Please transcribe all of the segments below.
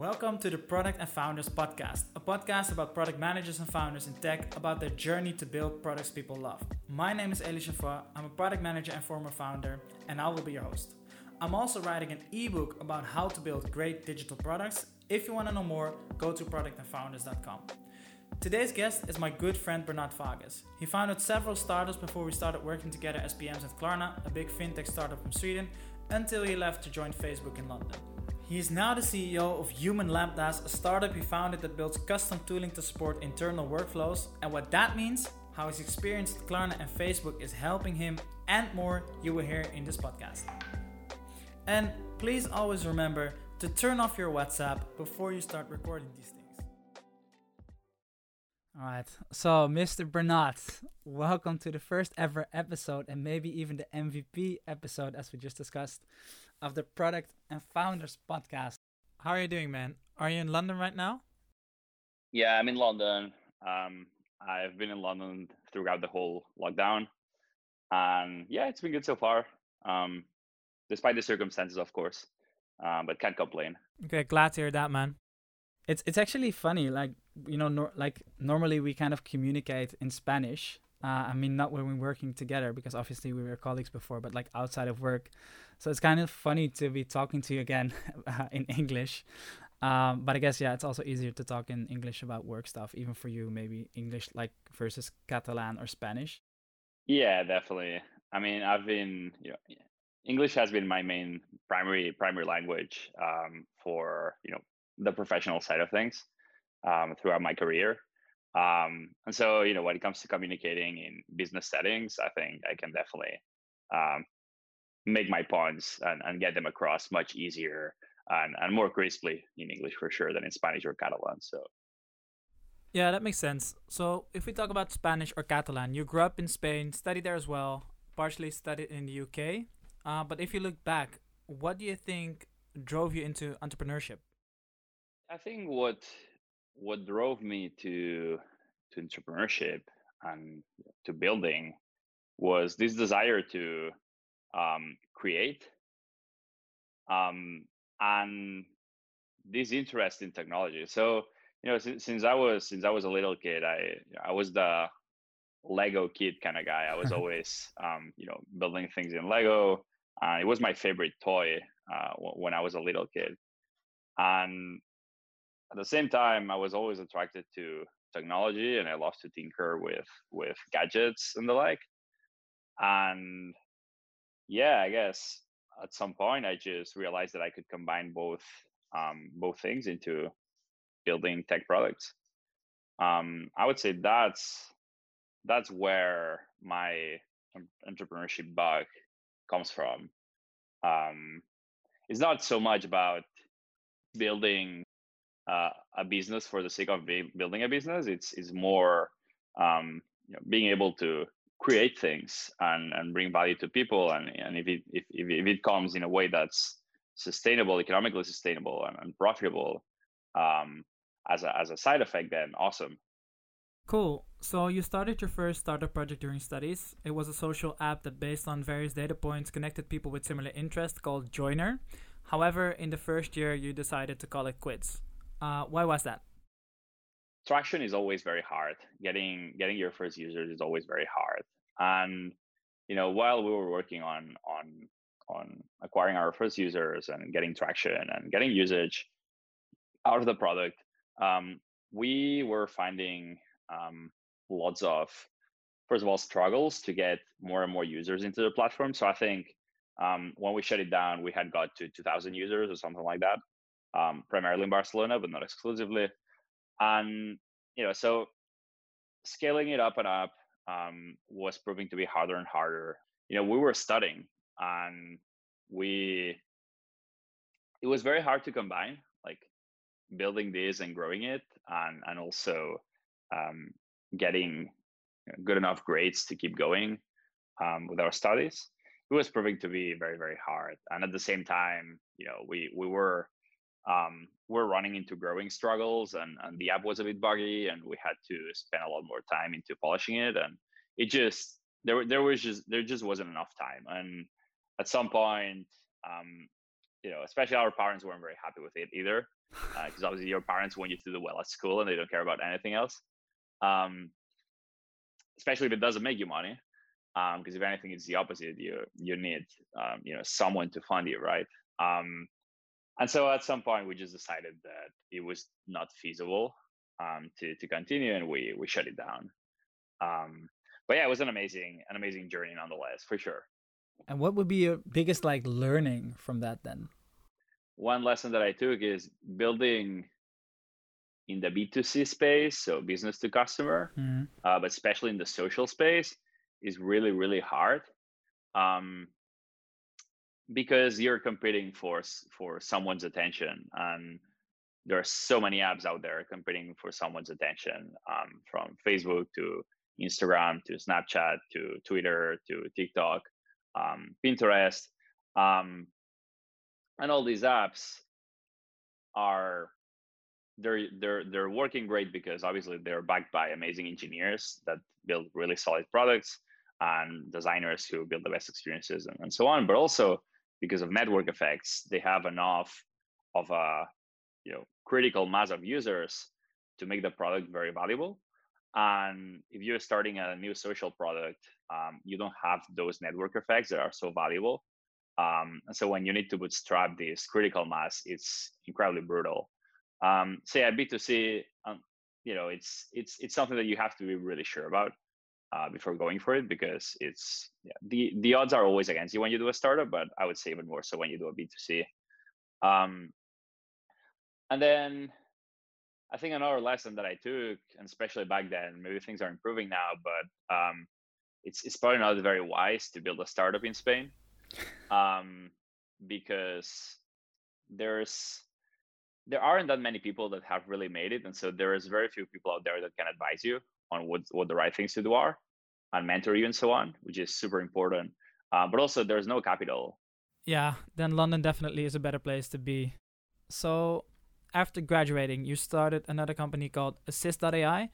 Welcome to the Product and Founders Podcast, a podcast about product managers and founders in tech about their journey to build products people love. My name is Elie Chafroy, I'm a product manager and former founder, and I will be your host. I'm also writing an ebook about how to build great digital products. If you want to know more, go to productandfounders.com. Today's guest is my good friend Bernard Vargas. He founded several startups before we started working together as PMs at Klarna, a big fintech startup from Sweden, until he left to join Facebook in London. He is now the CEO of Human Lambdas, a startup he founded that builds custom tooling to support internal workflows. And what that means, how his experience at Klarna and Facebook is helping him, and more, you will hear in this podcast. And please always remember to turn off your WhatsApp before you start recording these things. All right, so Mr. Bernard, welcome to the first ever episode and maybe even the MVP episode, as we just discussed of the Product and Founders podcast. How are you doing, man? Are you in London right now? Yeah, I'm in London. Um, I've been in London throughout the whole lockdown, and yeah, it's been good so far. Um, despite the circumstances, of course, um, but can't complain. Okay, glad to hear that, man. It's it's actually funny, like you know, nor- like normally we kind of communicate in Spanish. Uh, I mean, not when we're working together because obviously we were colleagues before, but like outside of work, so it's kind of funny to be talking to you again in English. Um, but I guess yeah, it's also easier to talk in English about work stuff, even for you. Maybe English like versus Catalan or Spanish. Yeah, definitely. I mean, I've been you know, English has been my main primary primary language um, for you know the professional side of things um, throughout my career. Um, and so, you know, when it comes to communicating in business settings, I think I can definitely um, make my points and, and get them across much easier and, and more crisply in English for sure than in Spanish or Catalan. So yeah, that makes sense. So if we talk about Spanish or Catalan, you grew up in Spain, studied there as well, partially studied in the UK. Uh, but if you look back, what do you think drove you into entrepreneurship? I think what what drove me to to entrepreneurship and to building was this desire to um, create um, and this interest in technology. So you know since, since i was since i was a little kid i i was the lego kid kind of guy. I was always um, you know building things in lego. Uh, it was my favorite toy uh, when i was a little kid. And at the same time i was always attracted to technology and i love to tinker with with gadgets and the like. And yeah, I guess at some point I just realized that I could combine both um, both things into building tech products. Um, I would say that's that's where my entrepreneurship bug comes from. Um, it's not so much about building uh, a business for the sake of building a business. It's it's more um, you know, being able to create things and, and bring value to people. And, and if it if, if, it comes in a way that's sustainable economically sustainable and, and profitable um, as a as a side effect then awesome. Cool. So you started your first startup project during studies. It was a social app that based on various data points connected people with similar interests called joiner. However in the first year you decided to call it quits. Uh, why was that traction is always very hard. Getting getting your first users is always very hard. And you know, while we were working on on on acquiring our first users and getting traction and getting usage out of the product, um, we were finding um, lots of first of all struggles to get more and more users into the platform. So I think um, when we shut it down, we had got to 2,000 users or something like that, um, primarily in Barcelona, but not exclusively and you know so scaling it up and up um, was proving to be harder and harder. You know we were studying and we it was very hard to combine like building this and growing it and and also um, getting good enough grades to keep going um, with our studies. It was proving to be very very hard. And at the same time you know we we were um, we're running into growing struggles and, and the app was a bit buggy and we had to spend a lot more time into polishing it and it just there there was just there just wasn't enough time and at some point um, you know, especially our parents weren't very happy with it either, because uh, obviously your parents want you to do well at school and they don't care about anything else. Um, especially if it doesn't make you money, because um, if anything, it's the opposite. You you need um, you know someone to fund you, right? Um, and so at some point, we just decided that it was not feasible um, to to continue, and we we shut it down. Um, but yeah, it was an amazing an amazing journey nonetheless, for sure. And what would be your biggest like learning from that then? One lesson that I took is building in the B2C space, so business to customer, mm-hmm. uh, but especially in the social space, is really, really hard. Um, because you're competing for for someone's attention and there are so many apps out there competing for someone's attention um, from facebook to instagram to snapchat to twitter to tiktok um, Pinterest, um, and all these apps are they're they're they're working great because obviously they're backed by amazing engineers that build really solid products and designers who build the best experiences and, and so on. But also because of network effects, they have enough of a you know critical mass of users to make the product very valuable. And if you're starting a new social product um, you don't have those network effects that are so valuable. Um, and so when you need to bootstrap this critical mass, it's incredibly brutal. Um, so yeah, B2C, um, you know, it's it's it's something that you have to be really sure about uh, before going for it because it's yeah, the the odds are always against you when you do a startup, but I would say even more so when you do a B2C. Um, and then I think another lesson that I took, and especially back then, maybe things are improving now, but um, it's it's probably not very wise to build a startup in Spain, um, because there's there aren't that many people that have really made it, and so there is very few people out there that can advise you on what what the right things to do are, and mentor you and so on, which is super important. Uh, but also, there's no capital. Yeah, then London definitely is a better place to be. So, after graduating, you started another company called Assist.ai,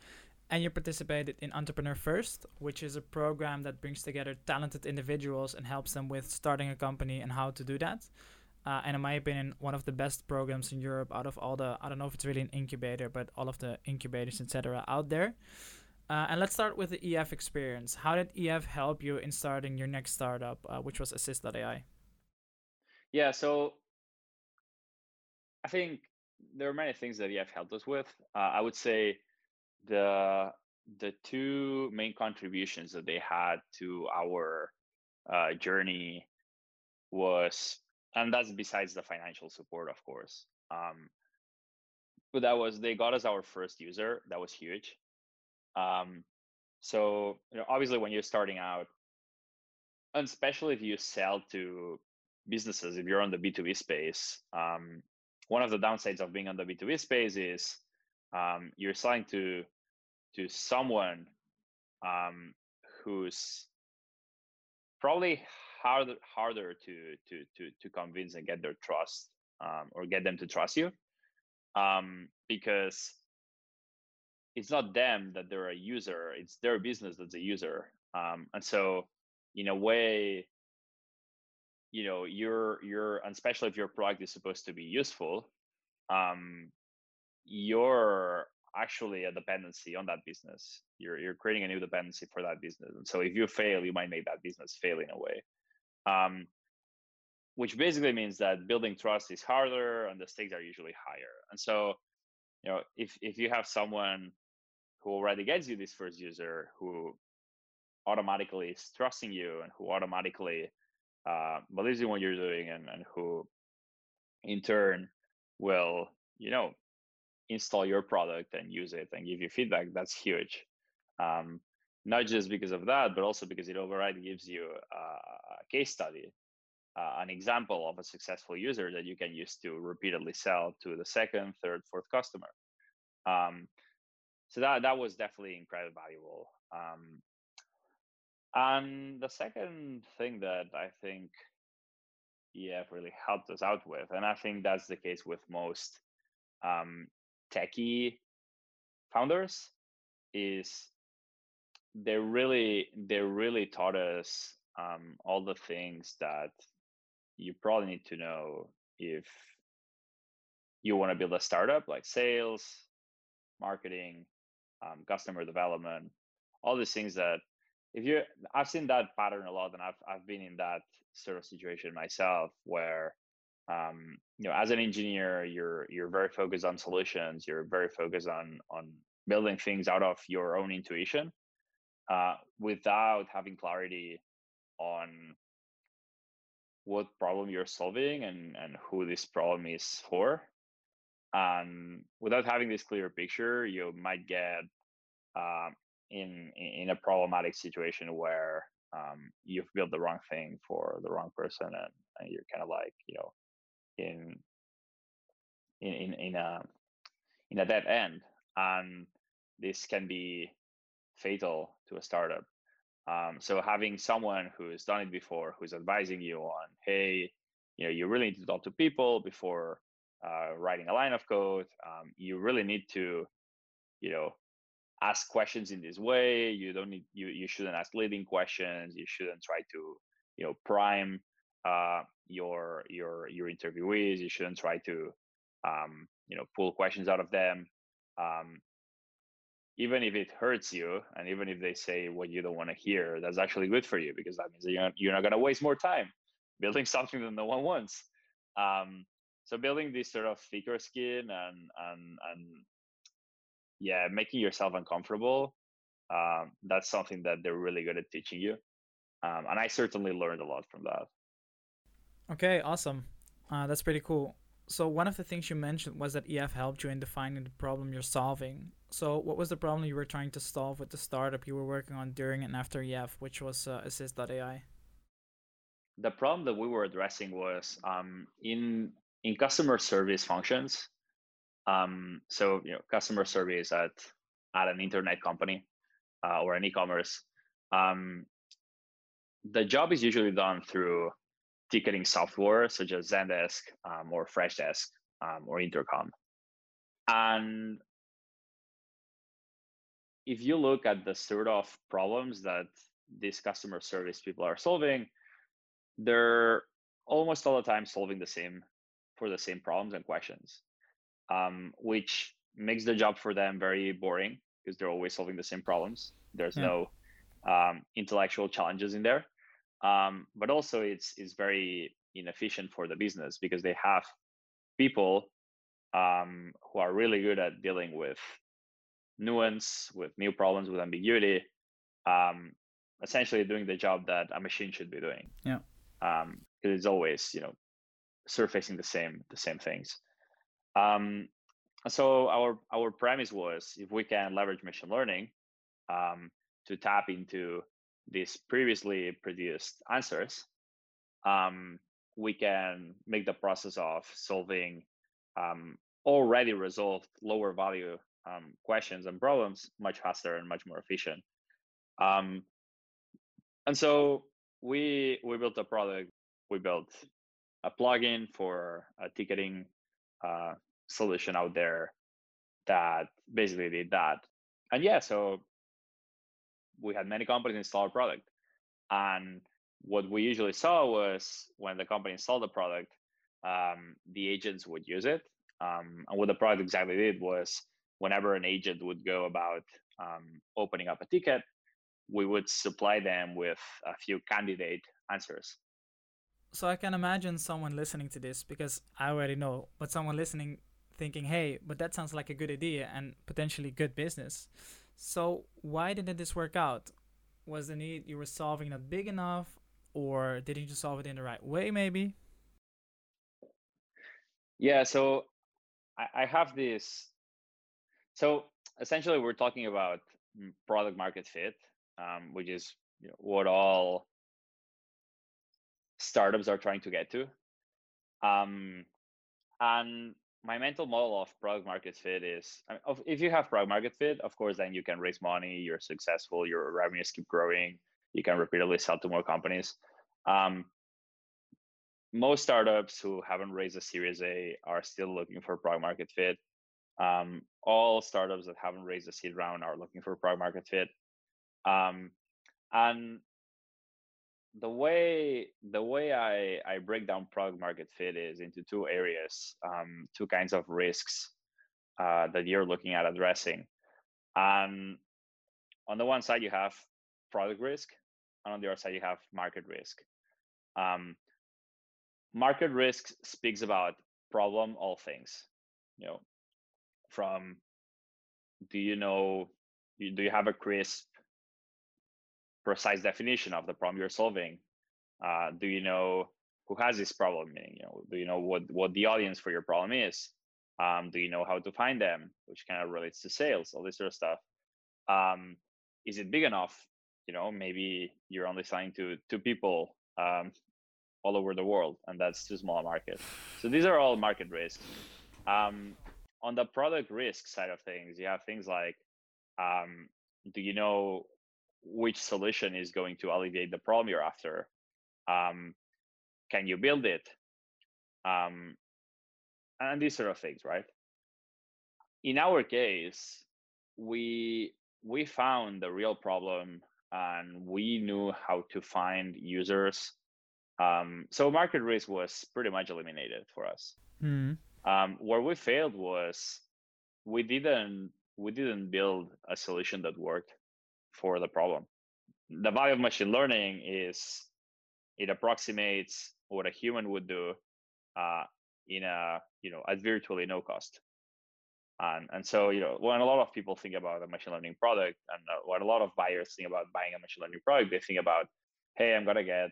and you participated in Entrepreneur First, which is a program that brings together talented individuals and helps them with starting a company and how to do that. Uh, and in my opinion, one of the best programs in Europe out of all the, I don't know if it's really an incubator, but all of the incubators, etc., out there. Uh, and let's start with the EF experience. How did EF help you in starting your next startup, uh, which was Assist.ai? Yeah, so I think there are many things that EF helped us with. Uh, I would say the the two main contributions that they had to our uh, journey was and that's besides the financial support of course um, but that was they got us our first user that was huge um, so you know, obviously when you're starting out and especially if you sell to businesses if you're on the b2b space um, one of the downsides of being on the b2b space is um, you're selling to to someone um, who's probably harder harder to to to to convince and get their trust um, or get them to trust you um, because it's not them that they're a user it's their business that's a user um, and so in a way you know you're you're and especially if your product is supposed to be useful um, you're actually a dependency on that business. You're you're creating a new dependency for that business, and so if you fail, you might make that business fail in a way. Um, which basically means that building trust is harder and the stakes are usually higher. And so, you know, if if you have someone who already gets you this first user who automatically is trusting you and who automatically uh, believes in what you're doing and, and who in turn will you know install your product and use it and give you feedback, that's huge. Um, not just because of that, but also because it override gives you a case study, uh, an example of a successful user that you can use to repeatedly sell to the second, third, fourth customer. Um, so that that was definitely incredibly valuable. Um, and the second thing that I think EF really helped us out with, and I think that's the case with most um, techie founders is they really they really taught us um, all the things that you probably need to know if you want to build a startup like sales, marketing, um, customer development, all these things that if you I've seen that pattern a lot and I've I've been in that sort of situation myself where um, you know as an engineer you're you're very focused on solutions you're very focused on on building things out of your own intuition uh, without having clarity on what problem you're solving and and who this problem is for and without having this clear picture you might get uh, in in a problematic situation where um, you've built the wrong thing for the wrong person and, and you're kind of like you know in in in, in a in a dead end and this can be fatal to a startup. Um, so having someone who's done it before who's advising you on hey you know you really need to talk to people before uh, writing a line of code um, you really need to you know ask questions in this way you don't need you you shouldn't ask leading questions you shouldn't try to you know prime uh, your your your interviewees you shouldn't try to um, you know pull questions out of them um, even if it hurts you and even if they say what you don't want to hear that's actually good for you because that means that you're not, you're not going to waste more time building something that no one wants. Um, so building this sort of thicker skin and and and yeah, making yourself uncomfortable. Um, that's something that they're really good at teaching you. Um, and I certainly learned a lot from that. Okay, awesome. Uh, that's pretty cool. So one of the things you mentioned was that EF helped you in defining the problem you're solving. So what was the problem you were trying to solve with the startup you were working on during and after EF, which was uh, Assist.ai? The problem that we were addressing was um, in in customer service functions. Um, so you know, customer service at at an internet company uh, or an e-commerce. Um, the job is usually done through ticketing software such as Zendesk um, or Freshdesk um, or Intercom. And if you look at the sort of problems that these customer service people are solving, they're almost all the time solving the same for the same problems and questions um, which makes the job for them very boring because they're always solving the same problems. There's yeah. no um, intellectual challenges in there, um, but also it's it's very inefficient for the business because they have people um, who are really good at dealing with nuance, with new problems, with ambiguity, um, essentially doing the job that a machine should be doing. Yeah. Um, it's always you know surfacing the same the same things. Um, so our our premise was if we can leverage machine learning um, to tap into these previously produced answers, um, we can make the process of solving um, already resolved lower value um, questions and problems much faster and much more efficient. Um, and so we we built a product. We built a plugin for a ticketing uh, solution out there that basically did that. And yeah, so we had many companies install our product. And what we usually saw was when the company installed the product, um, the agents would use it. Um, and what the product exactly did was whenever an agent would go about um, opening up a ticket, we would supply them with a few candidate answers. So I can imagine someone listening to this because I already know, but someone listening thinking, hey, but that sounds like a good idea and potentially good business. So why didn't this work out? Was the need you were solving not big enough, or didn't you solve it in the right way? Maybe. Yeah. So I, have this. So essentially, we're talking about product market fit, um, which is you know, what all startups are trying to get to. Um, and my mental model of product market fit is if you have product market fit, of course, then you can raise money, you're successful, your revenues keep growing, you can repeatedly sell to more companies. Um, most startups who haven't raised a Series A are still looking for product market fit. Um, all startups that haven't raised a seed round are looking for product market fit. Um, and the way the way I, I break down product market fit is into two areas, um, two kinds of risks uh, that you're looking at addressing. And on the one side, you have product risk, and on the other side, you have market risk. Um, market risk speaks about problem, all things. You know, from do you know, do you have a crisp precise definition of the problem you're solving? Uh, do you know who has this problem? You know, do you know what what the audience for your problem is? Um, do you know how to find them? Which kind of relates to sales, all this sort of stuff. Um, is it big enough? You know, maybe you're only selling to two people um, all over the world, and that's too small a market. So these are all market risks. Um, on the product risk side of things, you have things like, um, do you know which solution is going to alleviate the problem you're after. Um, can you build it? Um, and these sort of things, right? In our case, we we found the real problem and we knew how to find users. Um, so market risk was pretty much eliminated for us. Mm-hmm. Um, where we failed was we didn't we didn't build a solution that worked for the problem. The value of machine learning is it approximates what a human would do uh, in a you know at virtually no cost. And and so you know when a lot of people think about a machine learning product, and uh, when a lot of buyers think about buying a machine learning product, they think about, hey, I'm gonna get,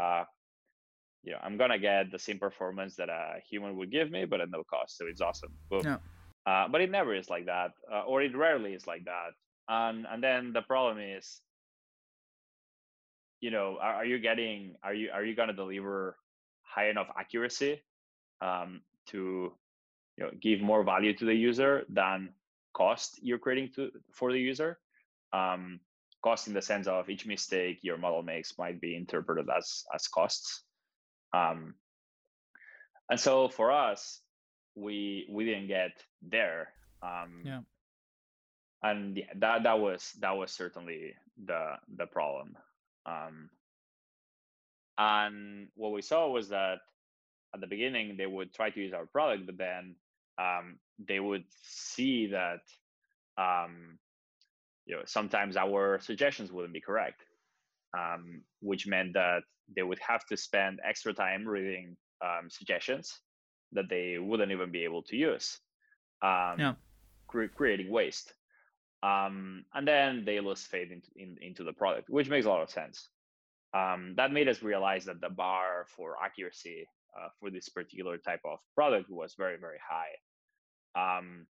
uh, you know, I'm gonna get the same performance that a human would give me, but at no cost. So it's awesome. Boom. Yeah. Uh, but it never is like that, uh, or it rarely is like that and and then the problem is you know are, are you getting are you are you going to deliver high enough accuracy um, to you know give more value to the user than cost you're creating to for the user? Um, cost in the sense of each mistake your model makes might be interpreted as as costs. Um, and so for us we we didn't get there. Um, yeah and that that was that was certainly the the problem um, and what we saw was that at the beginning they would try to use our product but then um, they would see that um, you know sometimes our suggestions wouldn't be correct um, which meant that they would have to spend extra time reading um, suggestions that they wouldn't even be able to use um, yeah. cre- creating waste um, and then they lose faith into, in, into the product, which makes a lot of sense. Um, that made us realize that the bar for accuracy uh, for this particular type of product was very, very high. Um,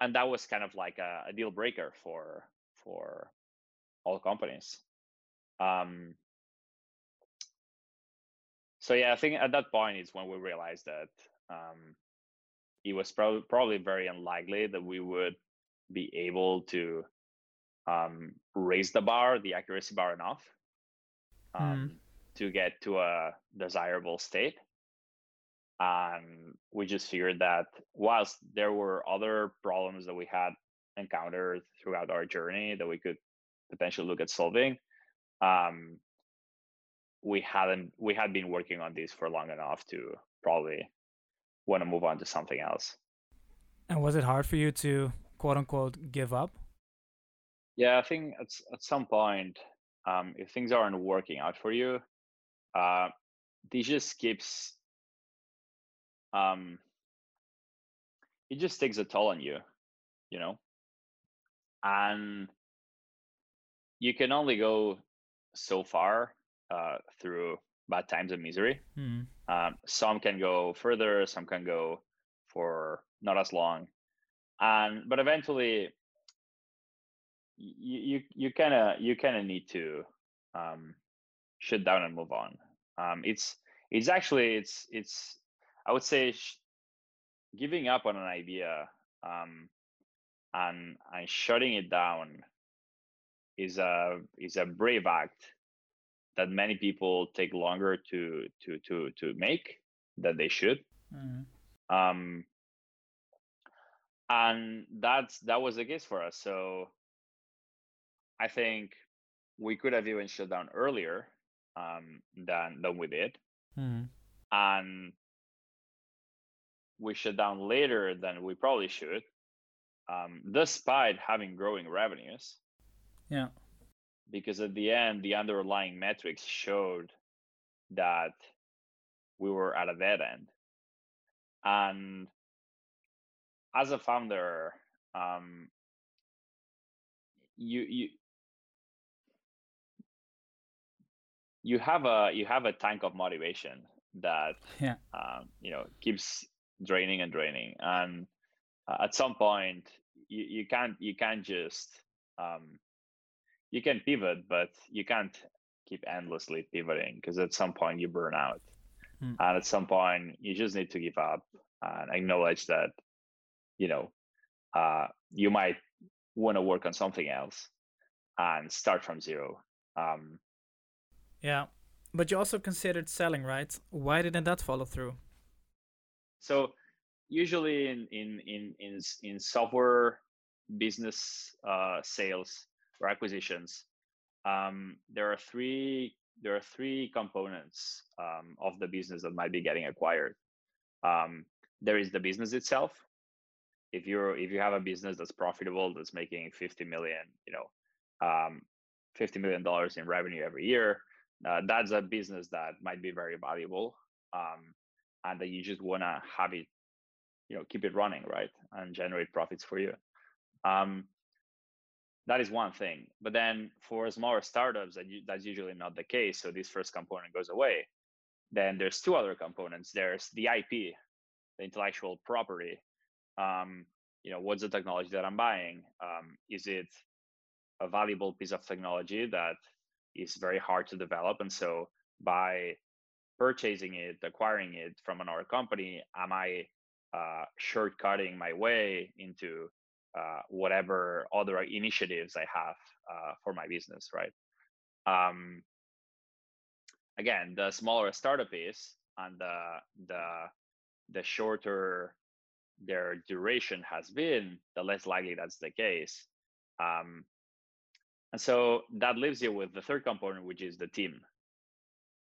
and that was kind of like a, a deal breaker for for all companies. Um, so yeah, I think at that point is when we realized that um, it was pro- probably very unlikely that we would be able to um, raise the bar, the accuracy bar enough um, mm. to get to a desirable state. And we just figured that whilst there were other problems that we had encountered throughout our journey that we could potentially look at solving, um, we hadn't we had been working on this for long enough to probably want to move on to something else. And was it hard for you to quote unquote give up? Yeah, I think at at some point, um, if things aren't working out for you, uh, this just keeps um, it just takes a toll on you, you know, and you can only go so far uh, through bad times and misery. Mm. Um, some can go further, some can go for not as long and but eventually you you kind of you kind of need to um, shut down and move on um, it's it's actually it's it's i would say sh- giving up on an idea um, and and shutting it down is a is a brave act that many people take longer to to to to make than they should mm-hmm. um and that's that was the case for us so i think we could have even shut down earlier um, than than we did, Mhm. and we shut down later than we probably should, um, despite having growing revenues. Yeah. Because at the end, the underlying metrics showed that we were at a dead end, and as a founder, um, you you you have a you have a tank of motivation that Yeah. um, you know keeps draining and draining and uh, at some point you, you can't you can't just um, you can pivot but you can't keep endlessly pivoting because at some point you burn out Mm. and at some point you just need to give up and acknowledge that you know uh, you might want to work on something else and start from zero um, Yeah. But you also considered selling, right? Why didn't that follow through? So usually in in in in, in software business uh, sales or acquisitions, um, there are three there are three components um, of the business that might be getting acquired. Um, there is the business itself. If you're if you have a business that's profitable, that's making 50 million, you know, um, 50 million dollars in revenue every year, uh, that's a business that might be very valuable. Um, and that you just want to have it you know keep it running right and generate profits for you um, that is one thing but then for smaller startups that you, that's usually not the case so this first component goes away then there's two other components there's the ip the intellectual property um, you know what's the technology that i'm buying um, is it a valuable piece of technology that is very hard to develop and so by purchasing it, acquiring it from another company? Am I uh, shortcutting my way into uh, whatever other initiatives I have uh, for my business, right? Um, again, the smaller a startup is, and the the the shorter their duration has been, the less likely that's the case. Um, and so that leaves you with the third component, which is the team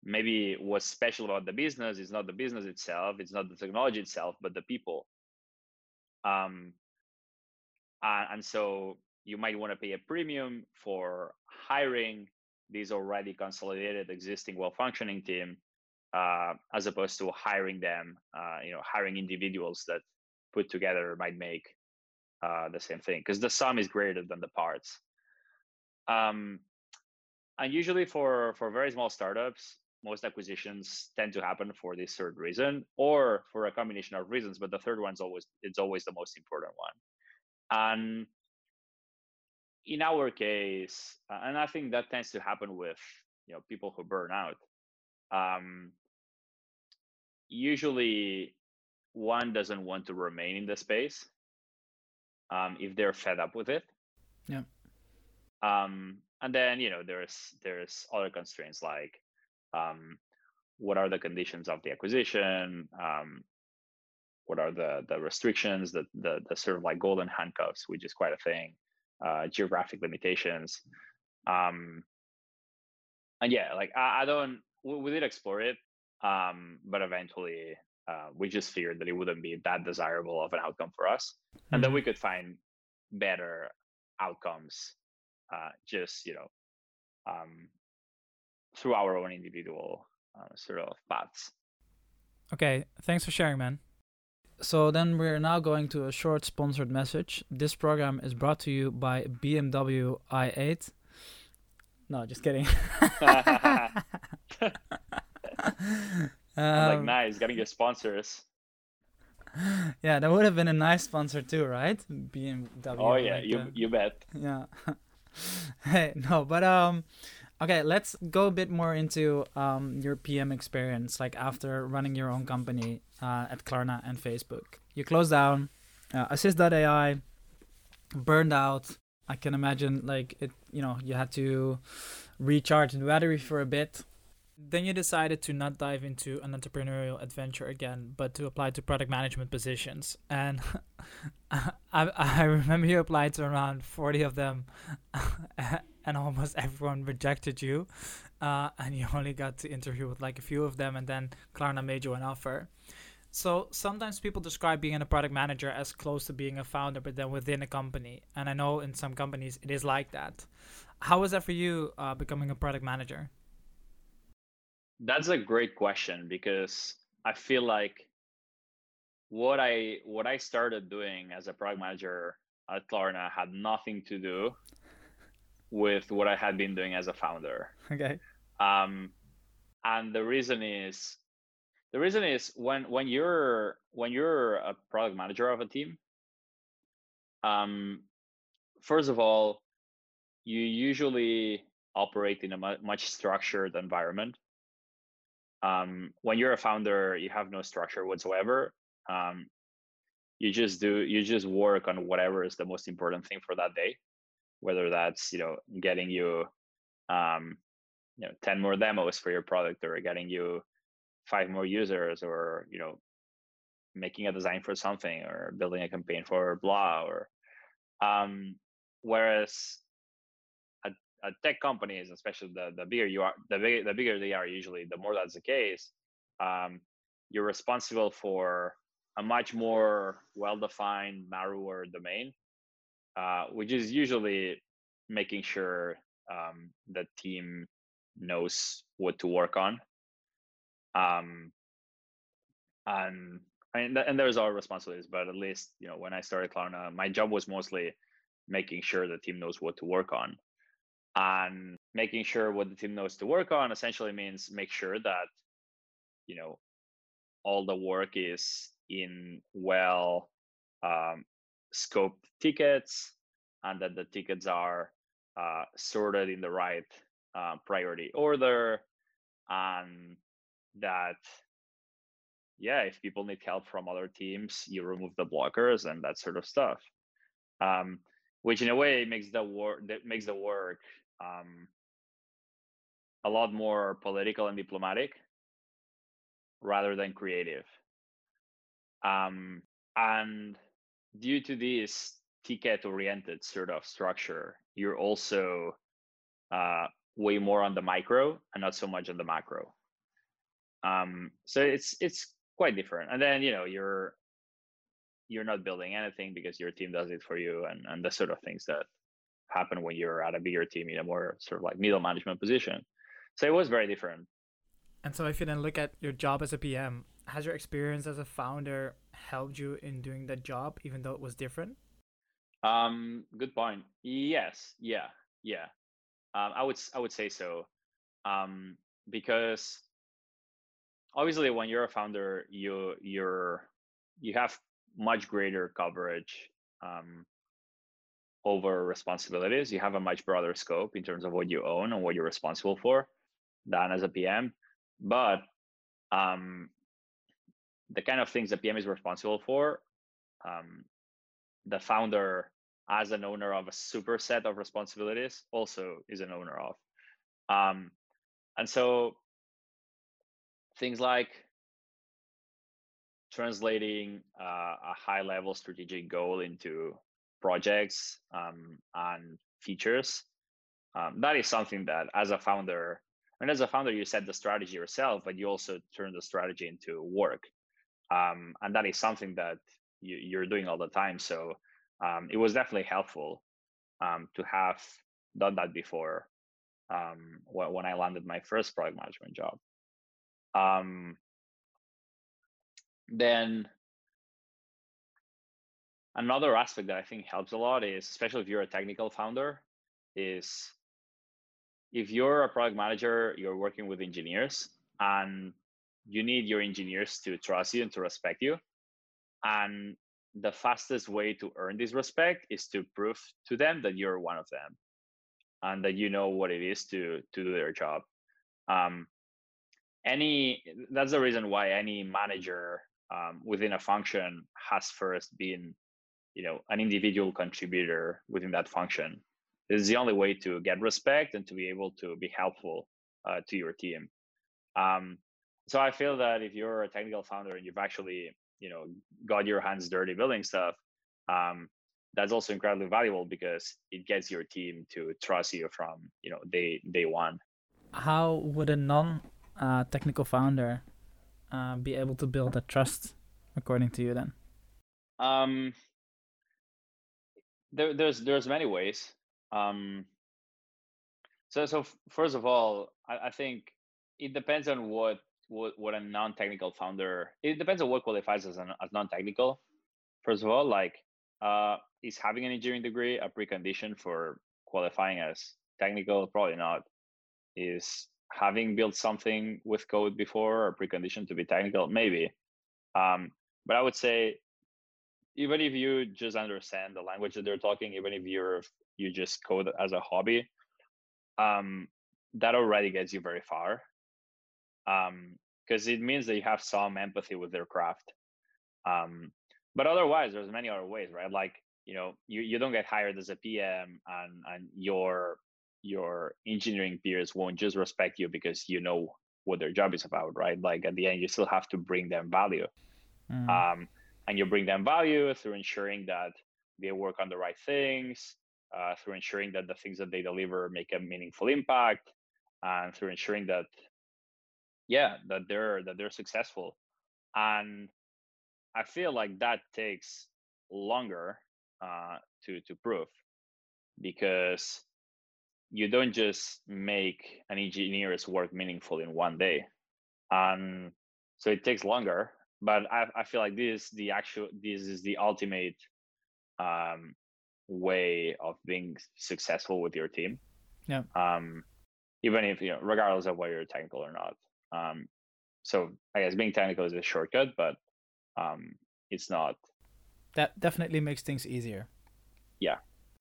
maybe what's special about the business is not the business itself it's not the technology itself but the people um and, so you might want to pay a premium for hiring this already consolidated existing well functioning team uh, as opposed to hiring them uh, you know hiring individuals that put together might make uh, the same thing because the sum is greater than the parts. Um, and usually for for very small startups most acquisitions tend to happen for this third reason or for a combination of reasons but the third one's always it's always the most important one. And in our case and i think that tends to happen with you know people who burn out um, usually one doesn't want to remain in the space um, if they're fed up with it. Yeah. um, and then you know there's there's other constraints like um, what are the conditions of the acquisition? Um, what are the the restrictions the, the the sort of like golden handcuffs which is quite a thing uh, geographic limitations. Um, and yeah like i, I don't we, we did explore it um, but eventually uh, we just feared that it wouldn't be that desirable of an outcome for us and that we could find better outcomes uh, just you know um, through our own individual uh, sort of paths Okay, thanks for sharing, man. So then we're now going to a short sponsored message. This program is brought to you by BMW i8. No, just kidding. I'm like Um, nice getting your sponsors. Yeah, that would have been a nice sponsor too, right? BMW. oh yeah like you the- you bet. Yeah. Hey no but um okay let's go a bit more into um your pm experience like after running your own company uh, at klarna and facebook. You closed down uh, assist.ai burned out. I can imagine like it you know you had to recharge the battery for a bit then you decided to not dive into an entrepreneurial adventure again but to apply to product management positions and I I remember you applied to around forty of them, and almost everyone rejected you, uh, and you only got to interview with like a few of them, and then Klarna made you an offer. So sometimes people describe being a product manager as close to being a founder, but then within a company. And I know in some companies it is like that. How was that for you, uh, becoming a product manager? That's a great question because I feel like what I what I started doing as a product manager at Klarna had nothing to do with what I had been doing as a founder. Okay. Um, and the reason is the reason is when when you're when you're a product manager of a team, um, first of all, you usually operate in a much structured environment. Um, when you're a founder, you have no structure whatsoever. Um, you just do you just work on whatever is the most important thing for that day, whether that's you know getting you um, you know 10 more demos for your product or getting you five more users or you know making a design for something or building a campaign for blah or um, whereas at tech companies especially the, the bigger you are the, big, the bigger they are usually the more that's the case um, you're responsible for a much more well-defined narrower domain uh, which is usually making sure um, the team knows what to work on. Um, and and, and there's our responsibilities but at least you know when i started klarna my job was mostly making sure the team knows what to work on and making sure what the team knows to work on essentially means make sure that you know all the work is in well um, scoped tickets and that the tickets are uh, sorted in the right uh, priority order and that yeah if people need help from other teams you remove the blockers and that sort of stuff um, which in a way makes the work that makes the work um, a lot more political and diplomatic rather than creative um, and due to this ticket oriented sort of structure you're also uh, way more on the micro and not so much on the macro um, so it's it's quite different. And then you know you're you're not building anything because your team does it for you, and and the sort of things that happen when you're at a bigger team in a more sort of like middle management position. So it was very different. And so if you then look at your job as a PM, has your experience as a founder helped you in doing that job, even though it was different? Um, good point. Yes, yeah, yeah. Um, I would I would say so, um, because obviously when you're a founder you you're you have much greater coverage um, over responsibilities. You have a much broader scope in terms of what you own and what you're responsible for than as a pm but um, the kind of things the pm is responsible for um, the founder as an owner of a superset of responsibilities also is an owner of. Um, and so things like translating uh, a high level strategic goal into projects um, and features um, that is something that as a founder and as a founder you set the strategy yourself but you also turn the strategy into work. Um, and that is something that you, are doing all the time so um, it was definitely helpful um, to have done that before um, when i landed my first product management job. Then another aspect that I think helps a lot is, especially if you're a technical founder, is if you're a product manager, you're working with engineers and you need your engineers to trust you and to respect you. And the fastest way to earn this respect is to prove to them that you're one of them and that you know what it is to to do their job. Um, any that's the reason why any manager um, within a function has first been you know an individual contributor within that function. This is the only way to get respect and to be able to be helpful uh, to your team. Um, so i feel that if you're a technical founder and you've actually you know got your hands dirty building stuff um, that's also incredibly valuable because it gets your team to trust you from you know day day one. How would a non uh, technical founder uh, be able to build that trust according to you then? Um there, there's there's many ways um so so first of all I, I think it depends on what what, what a non-technical founder it depends on what qualifies as, an, as non-technical. First of all like uh, is having an engineering degree a precondition for qualifying as technical? Probably not. Is having built something with code before a precondition to be technical? Maybe. Um, but i would say even if you just understand the language that they're talking even if you're you just code as a hobby um, that already gets you very far because um, it means that you have some empathy with their craft. Um, but otherwise, there's many other ways, right? Like you know, you, you don't get hired as a PM, and and your your engineering peers won't just respect you because you know what their job is about, right? Like at the end, you still have to bring them value, mm. um, and you bring them value through ensuring that they work on the right things, uh, through ensuring that the things that they deliver make a meaningful impact, and through ensuring that yeah that they're that they're successful. And i feel like that takes longer uh, to to prove because you don't just make an engineer's work meaningful in one day. And so it takes longer but i, I feel like this is the actual this is the ultimate um, way of being successful with your team yeah um, even if you know regardless of whether you're technical or not um, so I guess being technical is a shortcut, but um, it's not. That definitely makes things easier. Yeah.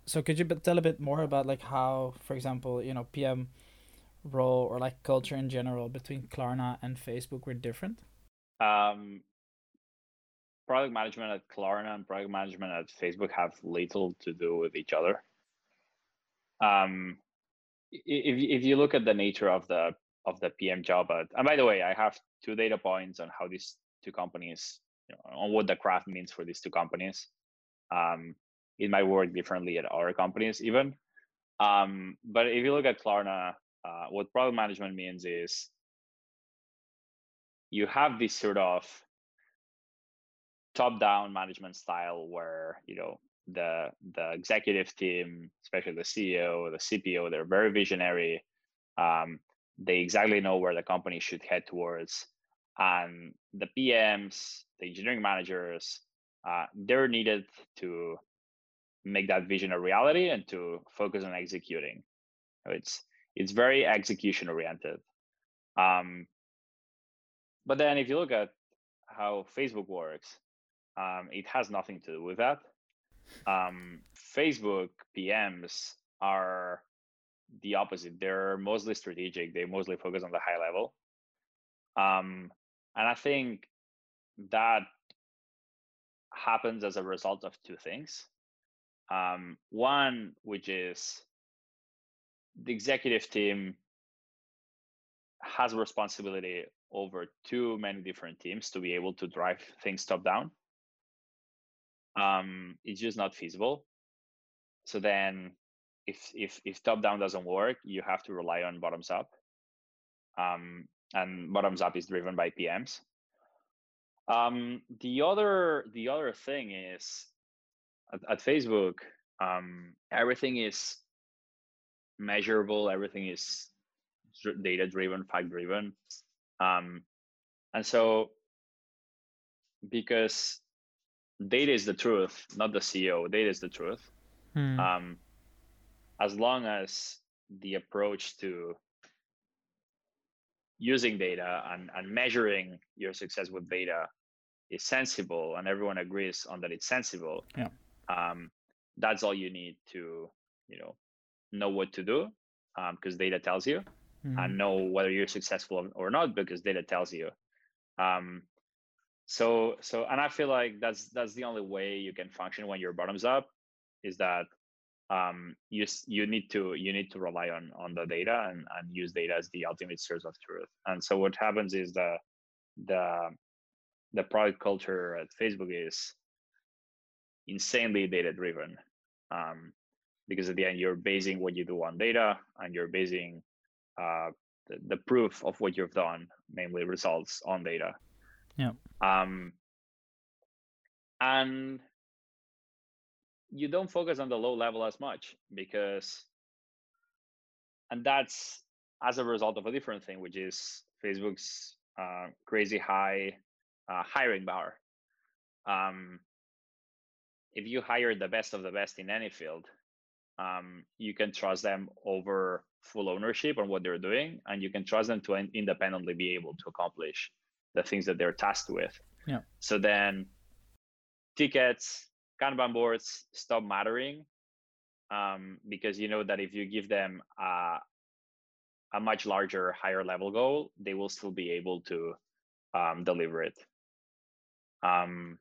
So could you tell a bit more about like how, for example, you know, PM role or like culture in general between Klarna and Facebook were different? Um, product management at Klarna and product management at Facebook have little to do with each other. Um, if if you look at the nature of the of the PM job. At, and by the way, I have two data points on how these two companies, you know, on what the craft means for these two companies. Um, it might work differently at other companies even. Um, but if you look at Klarna, uh, what product management means is you have this sort of top-down management style where you know the the executive team, especially the CEO, the CPO, they're very visionary. Um, they exactly know where the company should head towards. And the pms the engineering managers uh, they're needed to make that vision a reality and to focus on executing. It's it's very execution oriented um, but then if you look at how facebook works um, it has nothing to do with that um, facebook pms are the opposite. They're mostly strategic. They mostly focus on the high level. Um, and I think that happens as a result of two things. Um, one, which is the executive team has responsibility over too many different teams to be able to drive things top down. Um, it's just not feasible. So then if if if top down doesn't work, you have to rely on bottoms up. Um, and bottoms up is driven by PMs. Um, the other the other thing is at, at Facebook, um, everything is measurable. Everything is data driven, fact driven, um, and so because data is the truth, not the CEO. Data is the truth. Hmm. Um, as long as the approach to using data and, and measuring your success with data is sensible and everyone agrees on that it's sensible yeah. um, that's all you need to you know know what to do because um, data tells you mm-hmm. and know whether you're successful or not because data tells you um, so so and i feel like that's that's the only way you can function when you're bottoms up is that um, you you need to you need to rely on on the data and, and use data as the ultimate source of truth. And so what happens is the the the product culture at Facebook is insanely data driven um, because at the end you're basing what you do on data and you're basing uh, the, the, proof of what you've done namely results on data yeah. Um, and you don't focus on the low level as much because and that's as a result of a different thing which is facebook's uh, crazy high uh, hiring bar. Um, if you hire the best of the best in any field um, you can trust them over full ownership on what they're doing and you can trust them to independently be able to accomplish the things that they're tasked with. Yeah. So then tickets kanban boards stop mattering um, because you know that if you give them a, a much larger higher level goal they will still be able to um, deliver it. Um,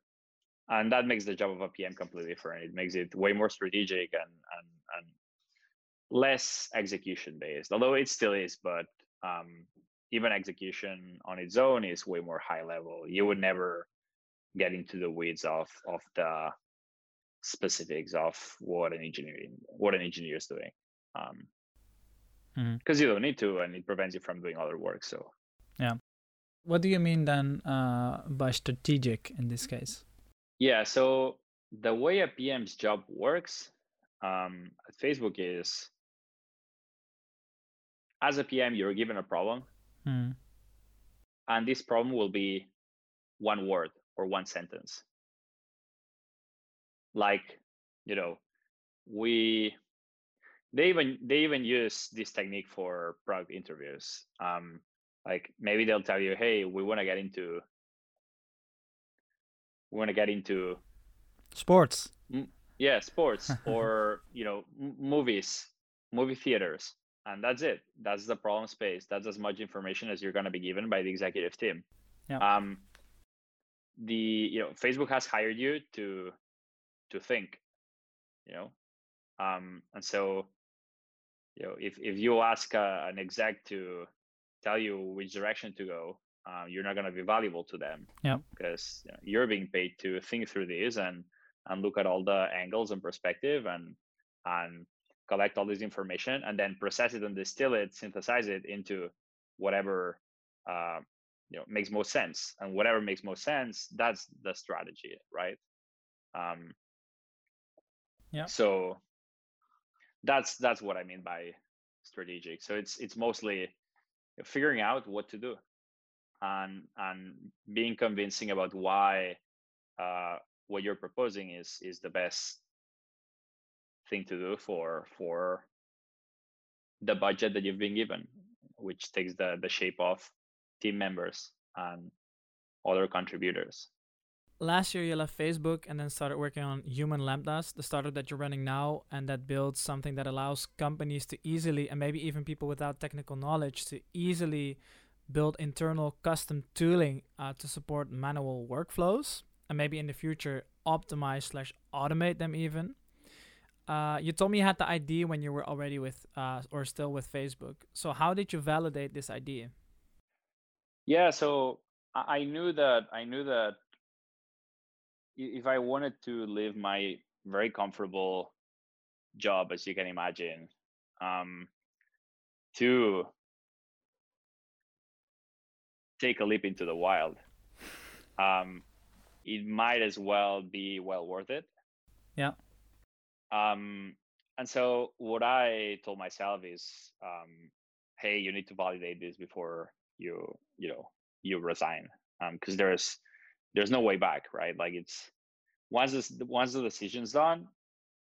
and that makes the job of a pm completely different. It makes it way more strategic and and, and less execution based although it still is but um, even execution on its own is way more high level. You would never get into the weeds of of the specifics of what an engineering what an engineer is doing um because mm-hmm. you don't need to and it prevents you from doing other work so. Yeah. What do you mean then uh, by strategic in this case? Yeah so the way a pm's job works um, at facebook is as a pm you're given a problem mm. and this problem will be one word or one sentence. Like you know we they even they even use this technique for product interviews. Um like maybe they'll tell you hey we want to get into we want to get into sports. M- yeah sports or you know m- movies movie theaters and that's it. That's the problem space. That's as much information as you're going to be given by the executive team. Yeah. um the you know facebook has hired you to to think you know? Um and so you know if if you ask uh, an exec to tell you which direction to go uh, you're not going to be valuable to them. Yeah. Because you know, you're being paid to think through this and and look at all the angles and perspective and and collect all this information and then process it and distill it synthesize it into whatever uh, you know makes most sense. And whatever makes most sense that's the strategy right? Um yeah. so that's that's what i mean by strategic. So it's it's mostly figuring out what to do and and being convincing about why uh, what you're proposing is is the best thing to do for for the budget that you've been given which takes the the shape of team members and other contributors. Last year, you left Facebook and then started working on Human Lambdas, the startup that you're running now, and that builds something that allows companies to easily, and maybe even people without technical knowledge, to easily build internal custom tooling uh, to support manual workflows, and maybe in the future optimize slash automate them even. Uh, you told me you had the idea when you were already with uh, or still with Facebook. So how did you validate this idea? Yeah, so I knew that I knew that if I wanted to live my very comfortable job, as you can imagine, um, to take a leap into the wild, um, it might as well be well worth it. Yeah. Um, and so what I told myself is, um, hey, you need to validate this before you you know you resign. Because um, there's there's no way back right? Like it's once this once the decision's done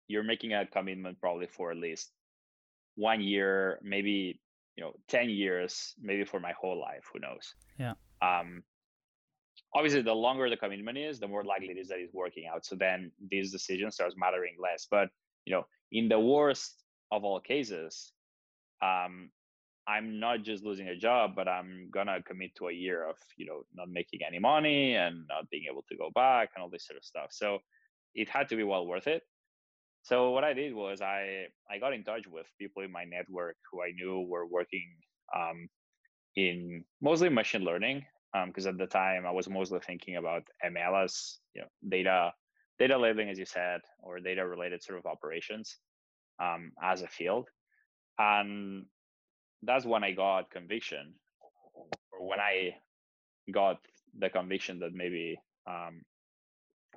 you're making a commitment probably for at least one year maybe you know 10 years maybe for my whole life who knows? Yeah. Um obviously the longer the commitment is the more likely it is that it's working out so then this decision starts mattering less but you know in the worst of all cases um I'm not just losing a job, but I'm gonna commit to a year of you know not making any money and not being able to go back and all this sort of stuff. So it had to be well worth it. So what I did was I I got in touch with people in my network who I knew were working um, in mostly machine learning because um, at the time I was mostly thinking about ML as you know data data labeling, as you said, or data related sort of operations um, as a field. And that's when I got conviction, or when I got the conviction that maybe um,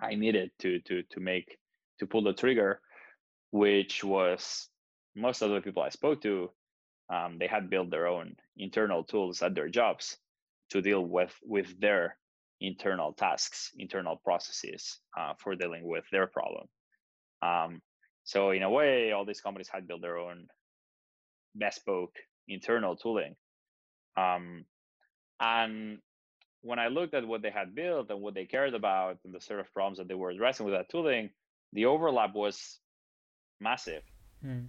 I needed to to to make to pull the trigger, which was most of the people I spoke to, um, they had built their own internal tools at their jobs to deal with with their internal tasks, internal processes uh, for dealing with their problem. Um, so in a way, all these companies had built their own bespoke internal tooling. Um, and when I looked at what they had built and what they cared about and the sort of problems that they were addressing with that tooling, the overlap was massive. Mm.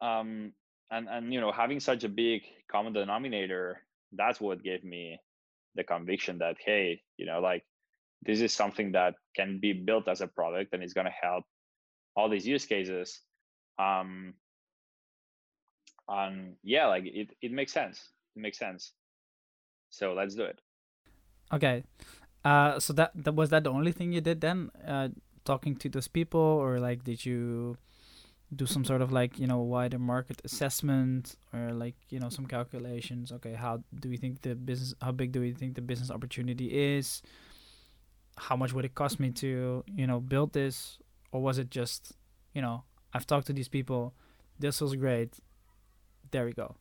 Um, and and you know, having such a big common denominator, that's what gave me the conviction that hey, you know, like this is something that can be built as a product and it's going to help all these use cases. Um, and yeah, like it, it makes sense. It makes sense. So let's do it. Okay. Uh, so that, that was that the only thing you did then? Uh, talking to those people, or like did you do some sort of like you know wider market assessment, or like you know some calculations? Okay, how do we think the business? How big do we think the business opportunity is? How much would it cost me to you know build this, or was it just you know I've talked to these people, this was great, there we go.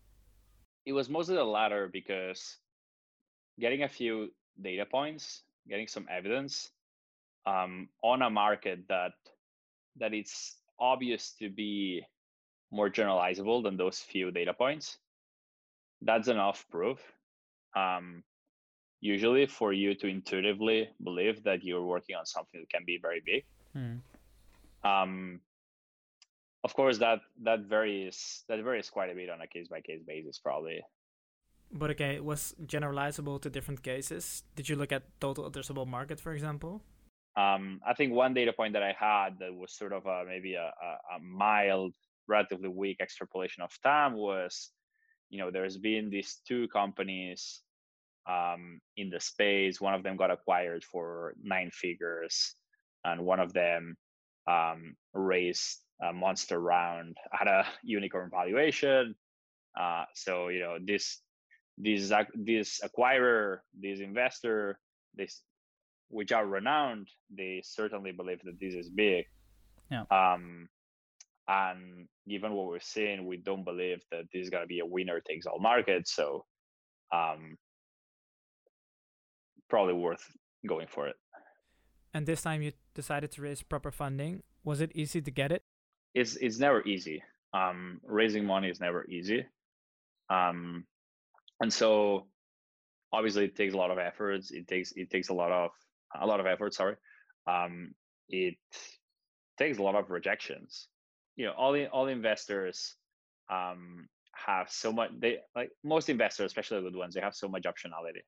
It was mostly the latter because getting a few data points, getting some evidence um, on a market that that it's obvious to be more generalizable than those few data points. That's enough proof. Um, usually, for you to intuitively believe that you're working on something that can be very big. Hmm. Um, of course, that that varies that varies quite a bit on a case by case basis, probably. But okay, it was generalizable to different cases. Did you look at total addressable market, for example? Um, I think one data point that I had that was sort of a, maybe a, a, a mild, relatively weak extrapolation of time was, you know, there's been these two companies um, in the space. One of them got acquired for nine figures, and one of them um, raised a monster round at a unicorn valuation. Uh, so you know this this this acquirer, this investor, this which are renowned, they certainly believe that this is big. Yeah. Um, and given what we're seeing, we don't believe that this is going to be a winner takes all market. So, um, probably worth going for it. And this time, you decided to raise proper funding. Was it easy to get it? It's it's never easy. Um, raising money is never easy. Um, and so obviously it takes a lot of efforts it takes it takes a lot of a lot of effort sorry um, it takes a lot of rejections you know all the all investors um, have so much they like most investors especially the good ones they have so much optionality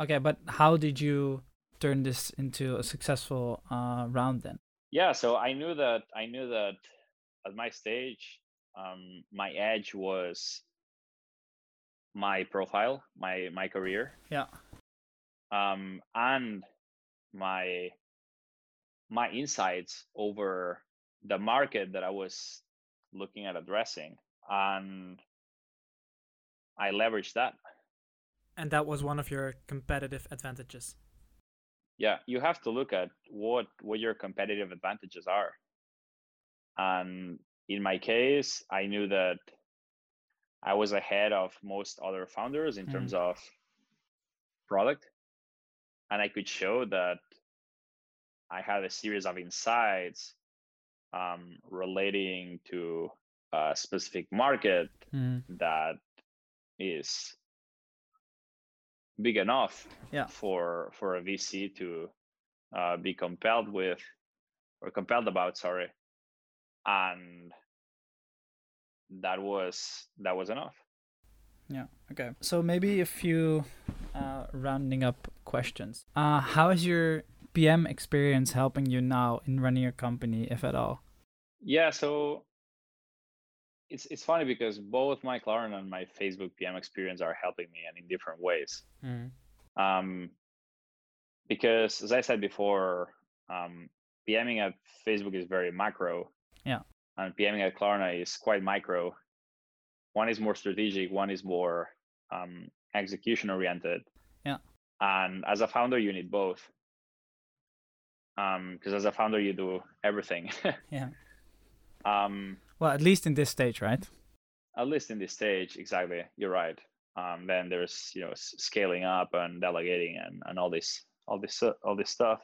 okay but how did you turn this into a successful uh, round then yeah so i knew that i knew that at my stage um, my edge was my profile, my my career. Yeah. Um, and my my insights over the market that I was looking at addressing, and I leveraged that. And that was one of your competitive advantages. Yeah, you have to look at what what your competitive advantages are. And in my case, I knew that I was ahead of most other founders in mm. terms of product. And I could show that I had a series of insights um, relating to a specific market mm. that is big enough yeah. for for a VC to uh, be compelled with or compelled about, sorry, and that was that was enough yeah okay so maybe a few uh, rounding up questions uh, how is your pm experience helping you now in running your company if at all yeah so it's it's funny because both my Klarna and my Facebook PM experience are helping me and in different ways. Mm. Um, because as I said before, um, PMing at Facebook is very macro. Yeah. And PMing at Klarna is quite micro. One is more strategic. One is more um, execution oriented. And as a founder, you need both. Um, because as a founder, you do everything. yeah. Um, well, at least in this stage, right? At least in this stage, exactly. You're right. Um, then there's you know scaling up and delegating and, and all this all this uh, all this stuff.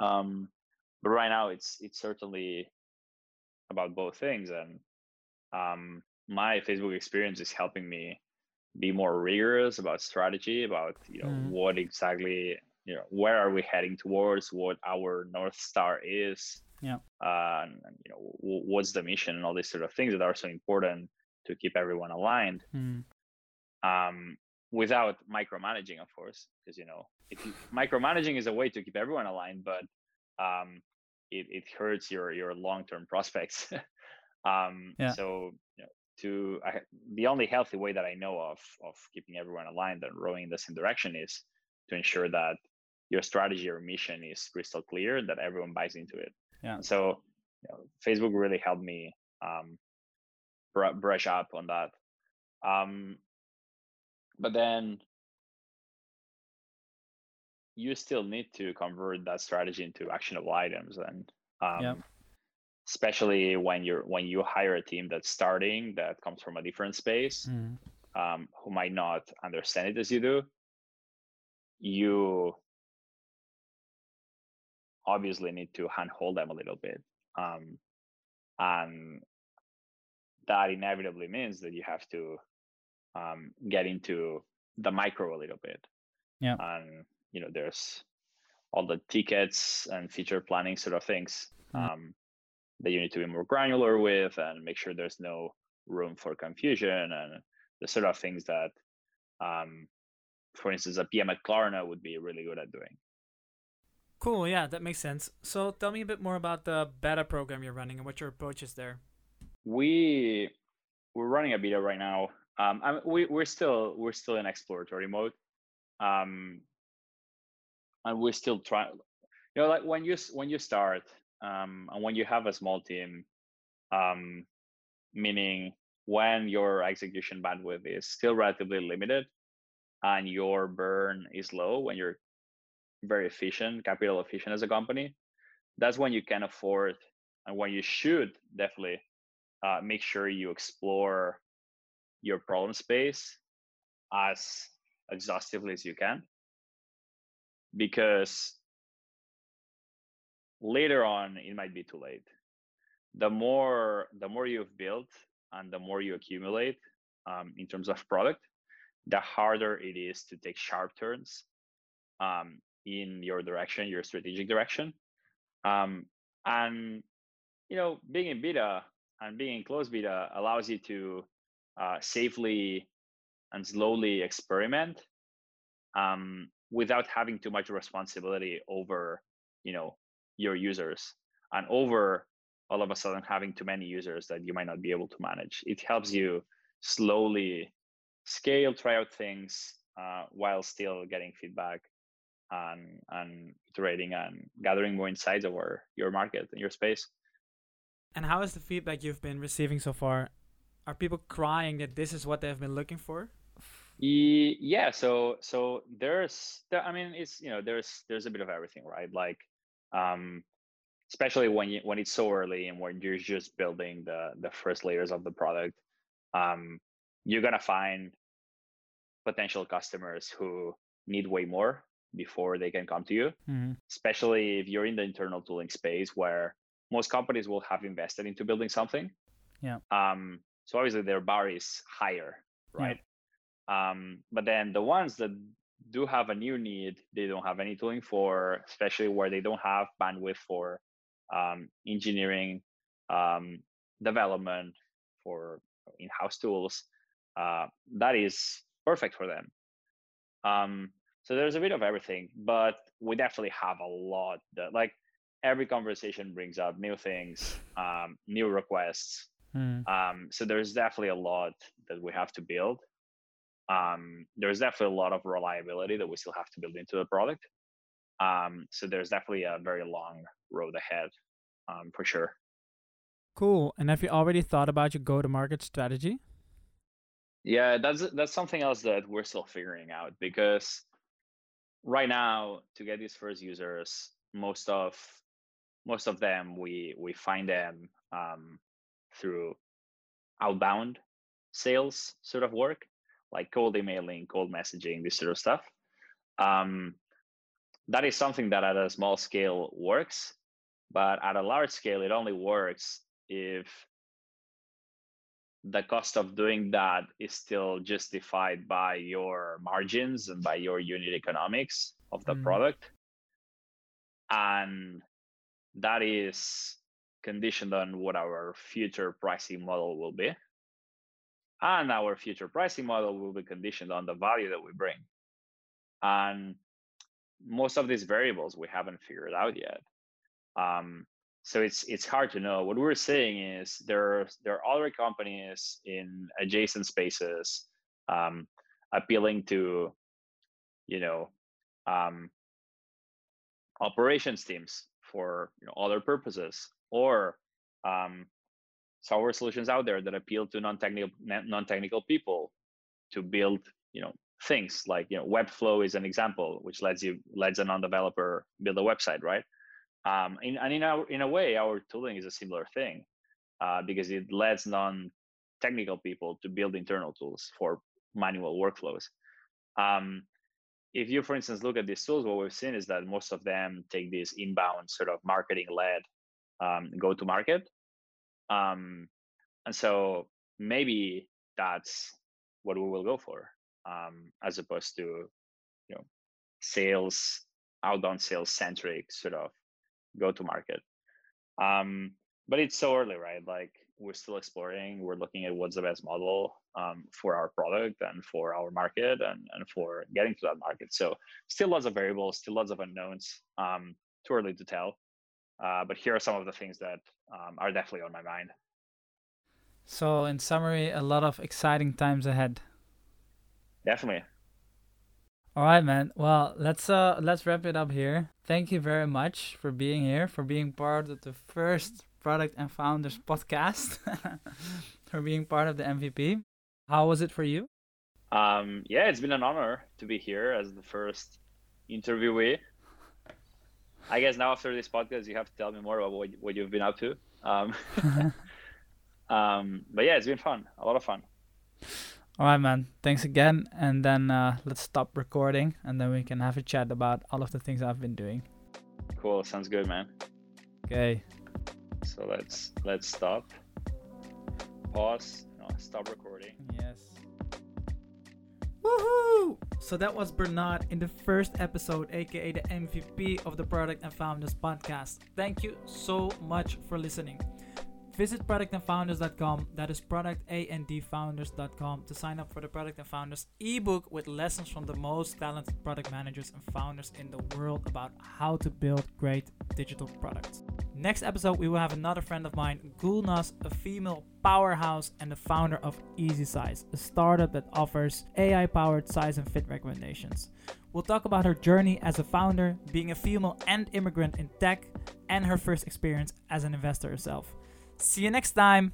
Um, but right now, it's it's certainly about both things, and um, my Facebook experience is helping me be more rigorous about strategy, about you know mm. what exactly you know where are we heading towards, what our north star is, yeah, uh, and, you know w- what's the mission, and all these sort of things that are so important to keep everyone aligned. Mm. Um, without micromanaging, of course, because you know you, micromanaging is a way to keep everyone aligned, but um, it, it hurts your your long term prospects. um, yeah. So to I, the only healthy way that I know of of keeping everyone aligned and rowing in the same direction is to ensure that your strategy or mission is crystal clear, that everyone buys into it. Yeah. So you know, Facebook really helped me um, br- brush up on that. Um, but then you still need to convert that strategy into actionable items and um, yeah. Especially when you're when you hire a team that's starting that comes from a different space mm. um, who might not understand it as you do you obviously need to handhold them a little bit um, and that inevitably means that you have to um, get into the micro a little bit yeah and you know there's all the tickets and feature planning sort of things mm. um, that you need to be more granular with and make sure there's no room for confusion and the sort of things that um, for instance a pm at klarna would be really good at doing. Cool yeah that makes sense. So tell me a bit more about the beta program you're running and what your approach is there. We we're running a beta right now. Um, I we, we're still we're still in exploratory mode. Um, and we're still trying you know like when you when you start um, and when you have a small team um, meaning when your execution bandwidth is still relatively limited and your burn is low when you're very efficient capital efficient as a company that's when you can afford and when you should definitely uh, make sure you explore your problem space as exhaustively as you can. Because later on it might be too late. The more the more you've built and the more you accumulate um, in terms of product the harder it is to take sharp turns um, in your direction your strategic direction. Um, and you know being in beta and being in closed beta allows you to uh, safely and slowly experiment um, without having too much responsibility over you know your users and over all of a sudden having too many users that you might not be able to manage. It helps you slowly scale try out things uh, while still getting feedback and and iterating and gathering more insights over your market and your space. And how is the feedback you've been receiving so far are people crying that this is what they've been looking for? Yeah so so there's i mean it's you know there's there's a bit of everything right? Like um especially when you when it's so early and when you're just building the the first layers of the product um you're gonna find potential customers who need way more before they can come to you mm-hmm. especially if you're in the internal tooling space where most companies will have invested into building something. Yeah. Um so obviously their bar is higher right? Um, but then the ones that do have a new need, they don't have any tooling for, especially where they don't have bandwidth for um, engineering, um, development, for in-house tools. Uh, that is perfect for them. Um, so there's a bit of everything, but we definitely have a lot that like every conversation brings up new things, um, new requests. Mm. Um, so there's definitely a lot that we have to build um, there's definitely a lot of reliability that we still have to build into the product. Um, so there's definitely a very long road ahead, um, for sure. Cool. And have you already thought about your go-to-market strategy? Yeah, that's that's something else that we're still figuring out because right now to get these first users, most of most of them we we find them um, through outbound sales sort of work, like cold emailing, cold messaging, this sort of stuff. Um, that is something that at a small scale works, but at a large scale, it only works if the cost of doing that is still justified by your margins and by your unit economics of the mm. product and that is conditioned on what our future pricing model will be and our future pricing model will be conditioned on the value that we bring and most of these variables we haven't figured out yet um, so it's it's hard to know. What we're seeing is there there are other companies in adjacent spaces um, appealing to, you know, um, operations teams for you know, other purposes, or um, software solutions out there that appeal to non-technical non-technical people to build you know things like you know webflow is an example which lets you lets a non-developer build a website right um, in, and in a, in a way, our tooling is a similar thing uh, because it lets non-technical people to build internal tools for manual workflows. Um, if you, for instance, look at these tools, what we've seen is that most of them take this inbound sort of marketing-led um, go-to-market. Um, and so maybe that's what we will go for, um, as opposed to, you know, sales, outbound sales centric sort of go to market. Um, but it's so early, right? Like we're still exploring. We're looking at what's the best model um, for our product and for our market and, and for getting to that market. So still lots of variables, still lots of unknowns. Um, too early to tell. Uh, but here are some of the things that um, are definitely on my mind. So, in summary, a lot of exciting times ahead. Definitely. All right, man. Well, let's uh let's wrap it up here. Thank you very much for being here, for being part of the first Product and Founders podcast, for being part of the MVP. How was it for you? Um, yeah, it's been an honor to be here as the first interviewee. I guess now after this podcast, you have to tell me more about what, what you've been up to. Um, um, but yeah, it's been fun, a lot of fun. All right, man. Thanks again. And then uh, let's stop recording and then we can have a chat about all of the things I've been doing. Cool. Sounds good, man. Okay. So let's let's stop. Pause. No, stop recording. Yes. Woohoo! So that was Bernat in the first episode, aka the MVP of the Product and Founders podcast. Thank you so much for listening. Visit productandfounders.com, that is productandfounders.com, to sign up for the Product and Founders ebook with lessons from the most talented product managers and founders in the world about how to build great digital products. Next episode, we will have another friend of mine, Gulnaz, a female powerhouse and the founder of Easysize, a startup that offers AI powered size and fit recommendations. We'll talk about her journey as a founder, being a female and immigrant in tech, and her first experience as an investor herself. See you next time.